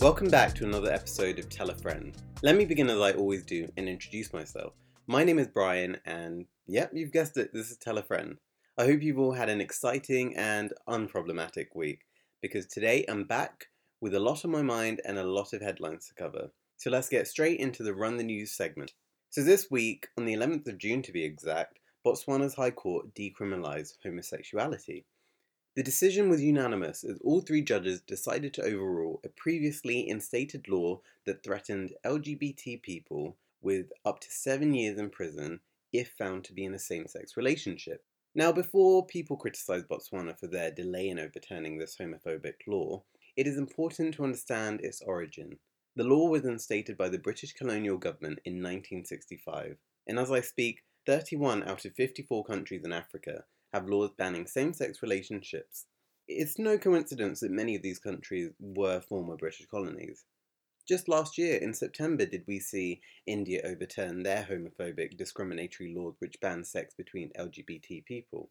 Welcome back to another episode of Tell a Friend. Let me begin as I always do and introduce myself. My name is Brian, and yep, you've guessed it, this is Tell a Friend. I hope you've all had an exciting and unproblematic week because today I'm back with a lot on my mind and a lot of headlines to cover. So let's get straight into the Run the News segment. So, this week, on the 11th of June to be exact, Botswana's High Court decriminalised homosexuality. The decision was unanimous as all three judges decided to overrule a previously instated law that threatened LGBT people with up to seven years in prison if found to be in a same sex relationship. Now, before people criticise Botswana for their delay in overturning this homophobic law, it is important to understand its origin. The law was instated by the British colonial government in 1965, and as I speak, 31 out of 54 countries in Africa have laws banning same sex relationships. It's no coincidence that many of these countries were former British colonies. Just last year, in September, did we see India overturn their homophobic discriminatory laws which ban sex between LGBT people.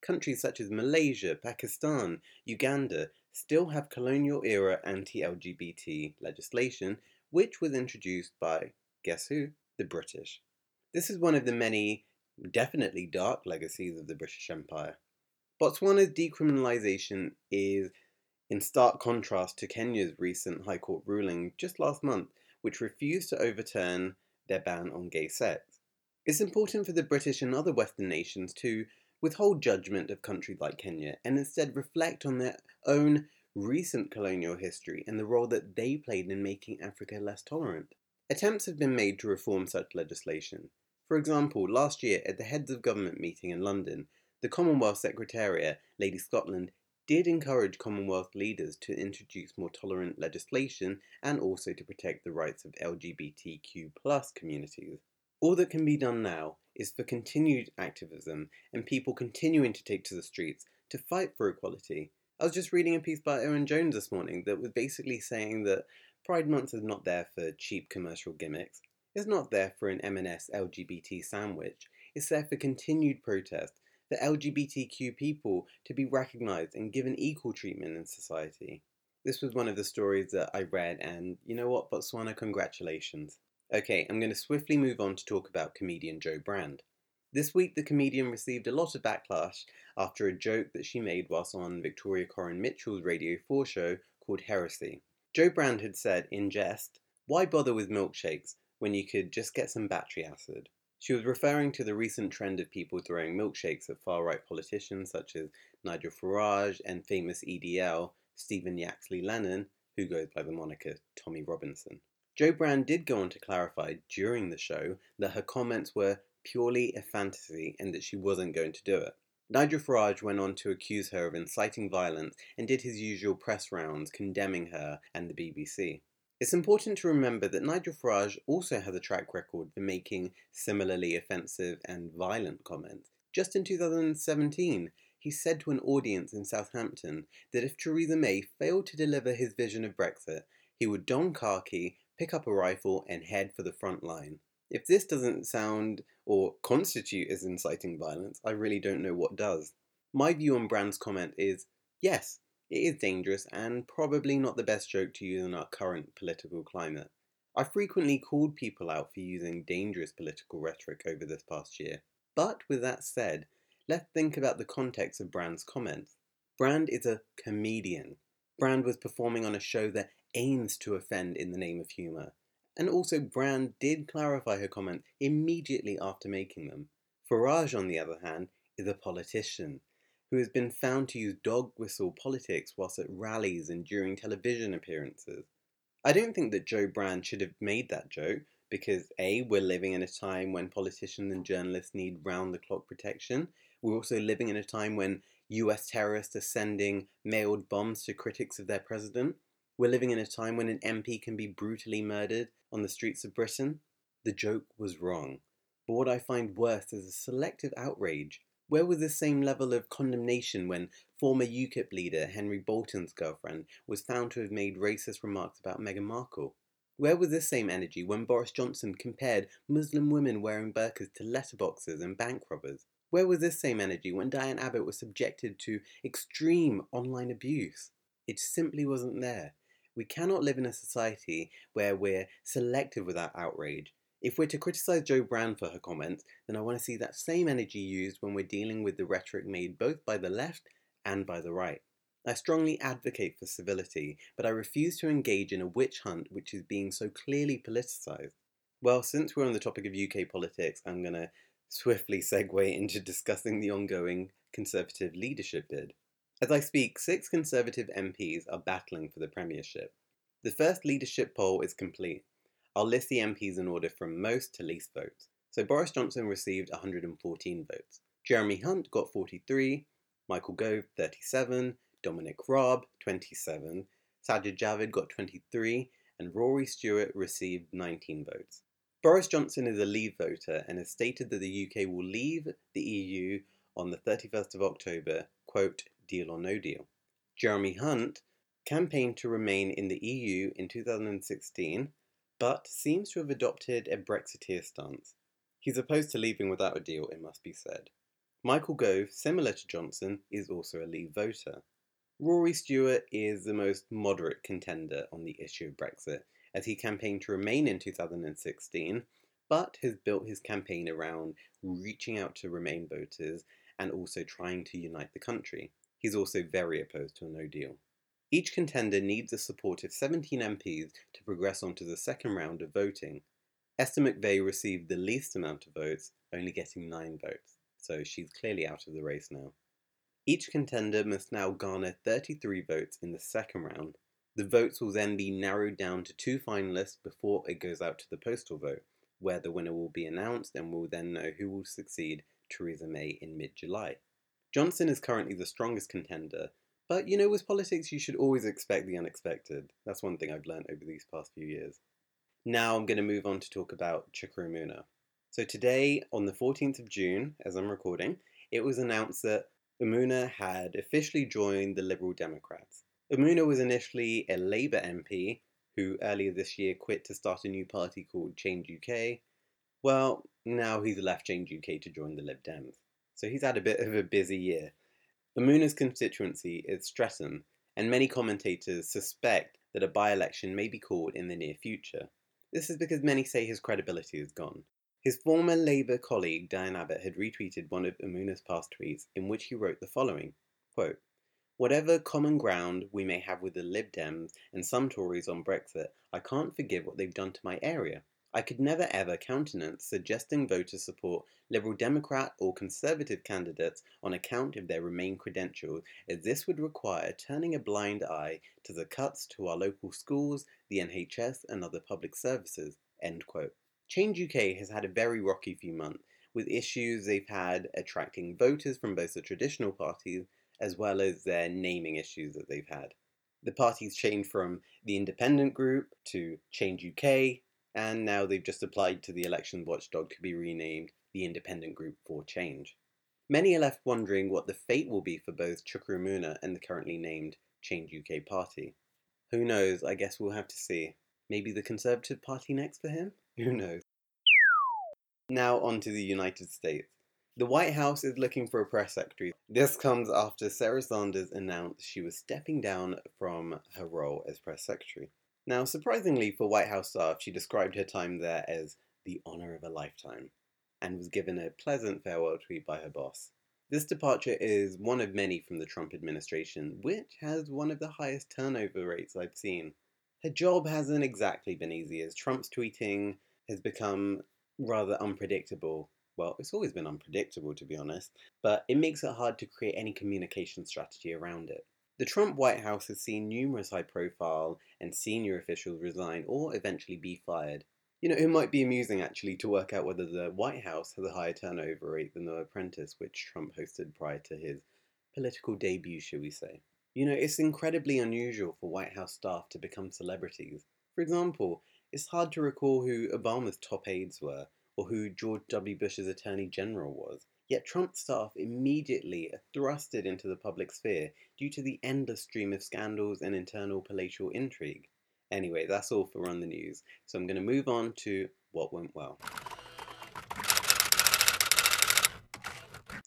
Countries such as Malaysia, Pakistan, Uganda still have colonial era anti LGBT legislation, which was introduced by, guess who? The British. This is one of the many definitely dark legacies of the British Empire. Botswana's decriminalisation is in stark contrast to Kenya's recent High Court ruling just last month, which refused to overturn their ban on gay sex. It's important for the British and other Western nations to withhold judgment of countries like Kenya and instead reflect on their own recent colonial history and the role that they played in making Africa less tolerant. Attempts have been made to reform such legislation, for example, last year at the Heads of Government meeting in London, the Commonwealth Secretariat, Lady Scotland, did encourage Commonwealth leaders to introduce more tolerant legislation and also to protect the rights of LGBTQ communities. All that can be done now is for continued activism and people continuing to take to the streets to fight for equality. I was just reading a piece by Owen Jones this morning that was basically saying that Pride Month is not there for cheap commercial gimmicks is not there for an M&S LGBT sandwich. It's there for continued protest for LGBTQ people to be recognised and given equal treatment in society. This was one of the stories that I read, and you know what, Botswana, congratulations. Okay, I'm going to swiftly move on to talk about comedian Jo Brand. This week, the comedian received a lot of backlash after a joke that she made whilst on Victoria Coren Mitchell's Radio 4 show called Heresy. Jo Brand had said, in jest, Why bother with milkshakes? When you could just get some battery acid. She was referring to the recent trend of people throwing milkshakes at far right politicians such as Nigel Farage and famous EDL Stephen Yaxley Lennon, who goes by the moniker Tommy Robinson. Jo Brand did go on to clarify during the show that her comments were purely a fantasy and that she wasn't going to do it. Nigel Farage went on to accuse her of inciting violence and did his usual press rounds condemning her and the BBC. It's important to remember that Nigel Farage also has a track record for making similarly offensive and violent comments. Just in 2017, he said to an audience in Southampton that if Theresa May failed to deliver his vision of Brexit, he would don khaki, pick up a rifle, and head for the front line. If this doesn't sound or constitute as inciting violence, I really don't know what does. My view on Brand's comment is yes, it is dangerous and probably not the best joke to use in our current political climate. I frequently called people out for using dangerous political rhetoric over this past year. But with that said, let's think about the context of Brand's comments. Brand is a comedian. Brand was performing on a show that aims to offend in the name of humour. And also, Brand did clarify her comments immediately after making them. Farage, on the other hand, is a politician who has been found to use dog whistle politics whilst at rallies and during television appearances. I don't think that Jo Brand should have made that joke because A, we're living in a time when politicians and journalists need round the clock protection. We're also living in a time when US terrorists are sending mailed bombs to critics of their president. We're living in a time when an MP can be brutally murdered on the streets of Britain. The joke was wrong. But what I find worse is a selective outrage where was the same level of condemnation when former UKIP leader Henry Bolton's girlfriend was found to have made racist remarks about Meghan Markle? Where was the same energy when Boris Johnson compared Muslim women wearing burqas to letterboxers and bank robbers? Where was this same energy when Diane Abbott was subjected to extreme online abuse? It simply wasn't there. We cannot live in a society where we're selective with our outrage. If we're to criticise Jo Brand for her comments, then I want to see that same energy used when we're dealing with the rhetoric made both by the left and by the right. I strongly advocate for civility, but I refuse to engage in a witch hunt which is being so clearly politicised. Well, since we're on the topic of UK politics, I'm going to swiftly segue into discussing the ongoing Conservative leadership bid. As I speak, six Conservative MPs are battling for the Premiership. The first leadership poll is complete. I'll list the MPs in order from most to least votes. So Boris Johnson received 114 votes. Jeremy Hunt got 43, Michael Gove 37, Dominic Raab 27, Sajid Javid got 23, and Rory Stewart received 19 votes. Boris Johnson is a Leave voter and has stated that the UK will leave the EU on the 31st of October, quote, deal or no deal. Jeremy Hunt campaigned to remain in the EU in 2016, but seems to have adopted a Brexiteer stance. He's opposed to leaving without a deal, it must be said. Michael Gove, similar to Johnson, is also a Leave voter. Rory Stewart is the most moderate contender on the issue of Brexit, as he campaigned to remain in 2016, but has built his campaign around reaching out to Remain voters and also trying to unite the country. He's also very opposed to a no deal. Each contender needs the support of 17 MPs to progress on to the second round of voting. Esther McVey received the least amount of votes, only getting 9 votes, so she's clearly out of the race now. Each contender must now garner 33 votes in the second round. The votes will then be narrowed down to two finalists before it goes out to the postal vote, where the winner will be announced and we'll then know who will succeed Theresa May in mid July. Johnson is currently the strongest contender, but you know, with politics, you should always expect the unexpected. That's one thing I've learned over these past few years. Now I'm going to move on to talk about Chuka Umunna. So today, on the 14th of June, as I'm recording, it was announced that Umunna had officially joined the Liberal Democrats. Umunna was initially a Labour MP who earlier this year quit to start a new party called Change UK. Well, now he's left Change UK to join the Lib Dems so he's had a bit of a busy year. Umunna's constituency is Streatham, and many commentators suspect that a by election may be called in the near future. This is because many say his credibility is gone. His former Labour colleague Diane Abbott had retweeted one of Umunna's past tweets in which he wrote the following quote, Whatever common ground we may have with the Lib Dems and some Tories on Brexit, I can't forgive what they've done to my area. I could never ever countenance suggesting voters support Liberal Democrat or Conservative candidates on account of their Remain credentials, as this would require turning a blind eye to the cuts to our local schools, the NHS, and other public services. End quote. Change UK has had a very rocky few months, with issues they've had attracting voters from both the traditional parties as well as their naming issues that they've had. The parties changed from the independent group to Change UK and now they've just applied to the election watchdog to be renamed the Independent Group for Change. Many are left wondering what the fate will be for both Chuka Umunna and the currently named Change UK Party. Who knows, I guess we'll have to see. Maybe the Conservative Party next for him? Who knows? Now on to the United States. The White House is looking for a press secretary. This comes after Sarah Sanders announced she was stepping down from her role as press secretary. Now, surprisingly for White House staff, she described her time there as the honor of a lifetime and was given a pleasant farewell tweet by her boss. This departure is one of many from the Trump administration, which has one of the highest turnover rates I've seen. Her job hasn't exactly been easy, as Trump's tweeting has become rather unpredictable. Well, it's always been unpredictable, to be honest, but it makes it hard to create any communication strategy around it. The Trump White House has seen numerous high profile and senior officials resign or eventually be fired. You know, it might be amusing actually to work out whether the White House has a higher turnover rate than The Apprentice, which Trump hosted prior to his political debut, shall we say. You know, it's incredibly unusual for White House staff to become celebrities. For example, it's hard to recall who Obama's top aides were, or who George W. Bush's Attorney General was. Yet Trump staff immediately thrusted into the public sphere due to the endless stream of scandals and internal palatial intrigue. Anyway, that's all for Run the News, so I'm going to move on to what went well.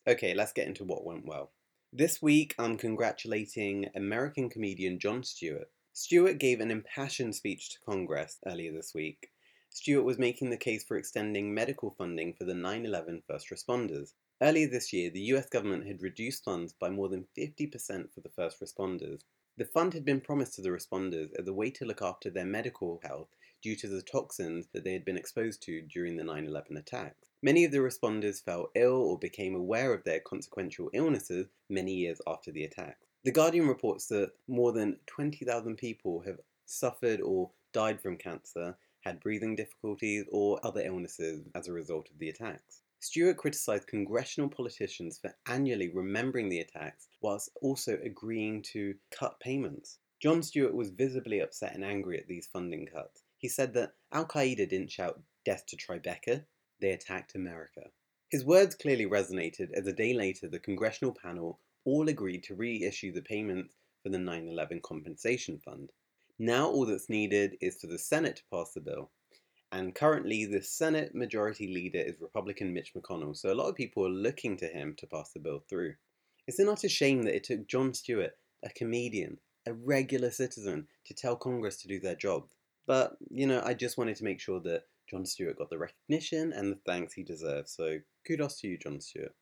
Okay, let's get into what went well. This week, I'm congratulating American comedian Jon Stewart. Stewart gave an impassioned speech to Congress earlier this week. Stewart was making the case for extending medical funding for the 9 11 first responders. Earlier this year, the US government had reduced funds by more than 50% for the first responders. The fund had been promised to the responders as a way to look after their medical health due to the toxins that they had been exposed to during the 9 11 attacks. Many of the responders fell ill or became aware of their consequential illnesses many years after the attacks. The Guardian reports that more than 20,000 people have suffered or died from cancer, had breathing difficulties, or other illnesses as a result of the attacks. Stewart criticised congressional politicians for annually remembering the attacks whilst also agreeing to cut payments. Jon Stewart was visibly upset and angry at these funding cuts. He said that Al Qaeda didn't shout death to Tribeca, they attacked America. His words clearly resonated as a day later the congressional panel all agreed to reissue the payments for the 9 11 Compensation Fund. Now all that's needed is for the Senate to pass the bill. And currently, the Senate Majority Leader is Republican Mitch McConnell, so a lot of people are looking to him to pass the bill through. Is it not a shame that it took Jon Stewart, a comedian, a regular citizen, to tell Congress to do their job? But, you know, I just wanted to make sure that Jon Stewart got the recognition and the thanks he deserves, so kudos to you, Jon Stewart.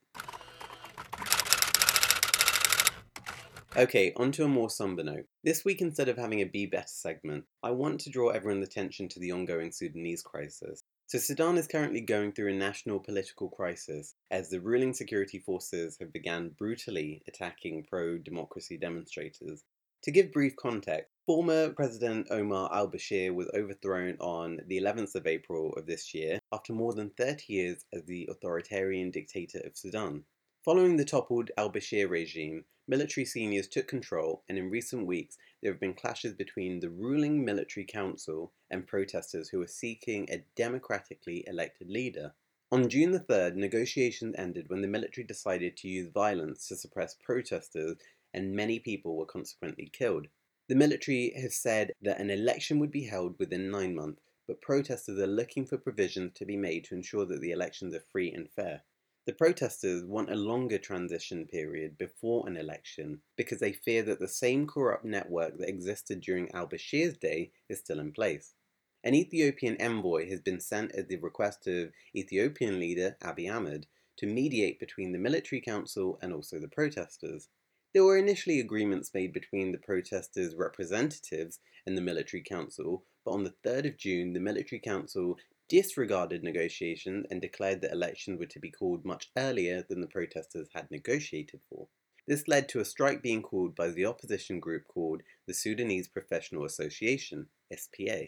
Okay, onto a more somber note. This week, instead of having a Be Better segment, I want to draw everyone's attention to the ongoing Sudanese crisis. So, Sudan is currently going through a national political crisis as the ruling security forces have begun brutally attacking pro democracy demonstrators. To give brief context, former President Omar al Bashir was overthrown on the 11th of April of this year after more than 30 years as the authoritarian dictator of Sudan. Following the toppled al Bashir regime, military seniors took control, and in recent weeks there have been clashes between the ruling military council and protesters who are seeking a democratically elected leader. On June the 3rd, negotiations ended when the military decided to use violence to suppress protesters, and many people were consequently killed. The military has said that an election would be held within nine months, but protesters are looking for provisions to be made to ensure that the elections are free and fair. The protesters want a longer transition period before an election because they fear that the same corrupt network that existed during al Bashir's day is still in place. An Ethiopian envoy has been sent at the request of Ethiopian leader Abiy Ahmed to mediate between the military council and also the protesters. There were initially agreements made between the protesters' representatives and the military council, but on the 3rd of June, the military council disregarded negotiations and declared that elections were to be called much earlier than the protesters had negotiated for. This led to a strike being called by the opposition group called the Sudanese Professional Association, SPA.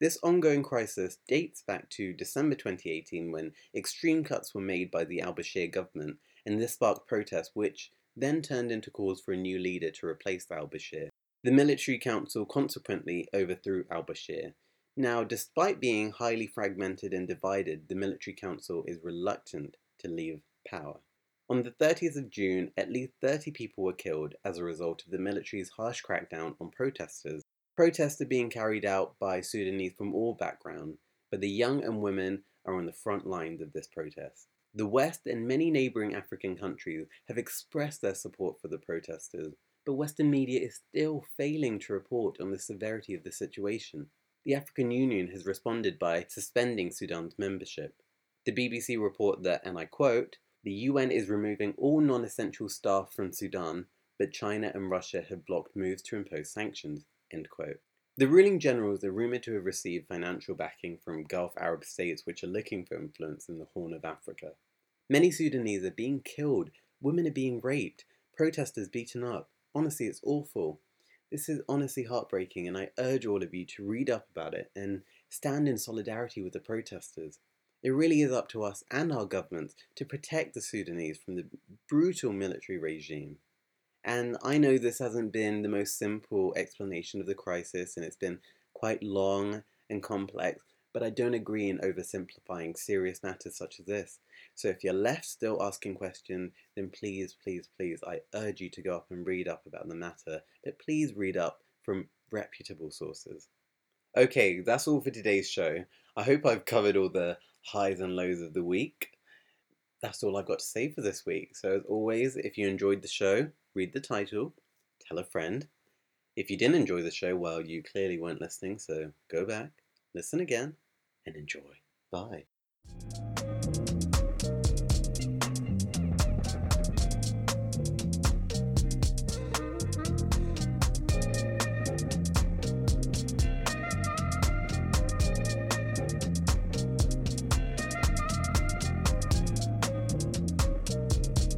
This ongoing crisis dates back to December 2018 when extreme cuts were made by the al Bashir government, and this sparked protests which then turned into calls for a new leader to replace al Bashir. The military council consequently overthrew al Bashir, now, despite being highly fragmented and divided, the military council is reluctant to leave power. On the 30th of June, at least 30 people were killed as a result of the military's harsh crackdown on protesters. Protests are being carried out by Sudanese from all backgrounds, but the young and women are on the front lines of this protest. The West and many neighbouring African countries have expressed their support for the protesters, but Western media is still failing to report on the severity of the situation. The African Union has responded by suspending Sudan's membership. The BBC report that, and I quote, the UN is removing all non essential staff from Sudan, but China and Russia have blocked moves to impose sanctions. End quote. The ruling generals are rumoured to have received financial backing from Gulf Arab states which are looking for influence in the Horn of Africa. Many Sudanese are being killed, women are being raped, protesters beaten up. Honestly, it's awful. This is honestly heartbreaking, and I urge all of you to read up about it and stand in solidarity with the protesters. It really is up to us and our governments to protect the Sudanese from the brutal military regime. And I know this hasn't been the most simple explanation of the crisis, and it's been quite long and complex, but I don't agree in oversimplifying serious matters such as this. So if you're left still asking questions, then please, please, please, I urge you to go up and read up about the matter, but please read up from reputable sources. Okay, that's all for today's show. I hope I've covered all the highs and lows of the week. That's all I've got to say for this week. So, as always, if you enjoyed the show, read the title, tell a friend, If you didn't enjoy the show, well, you clearly weren't listening, so go back, listen again, and enjoy. Bye.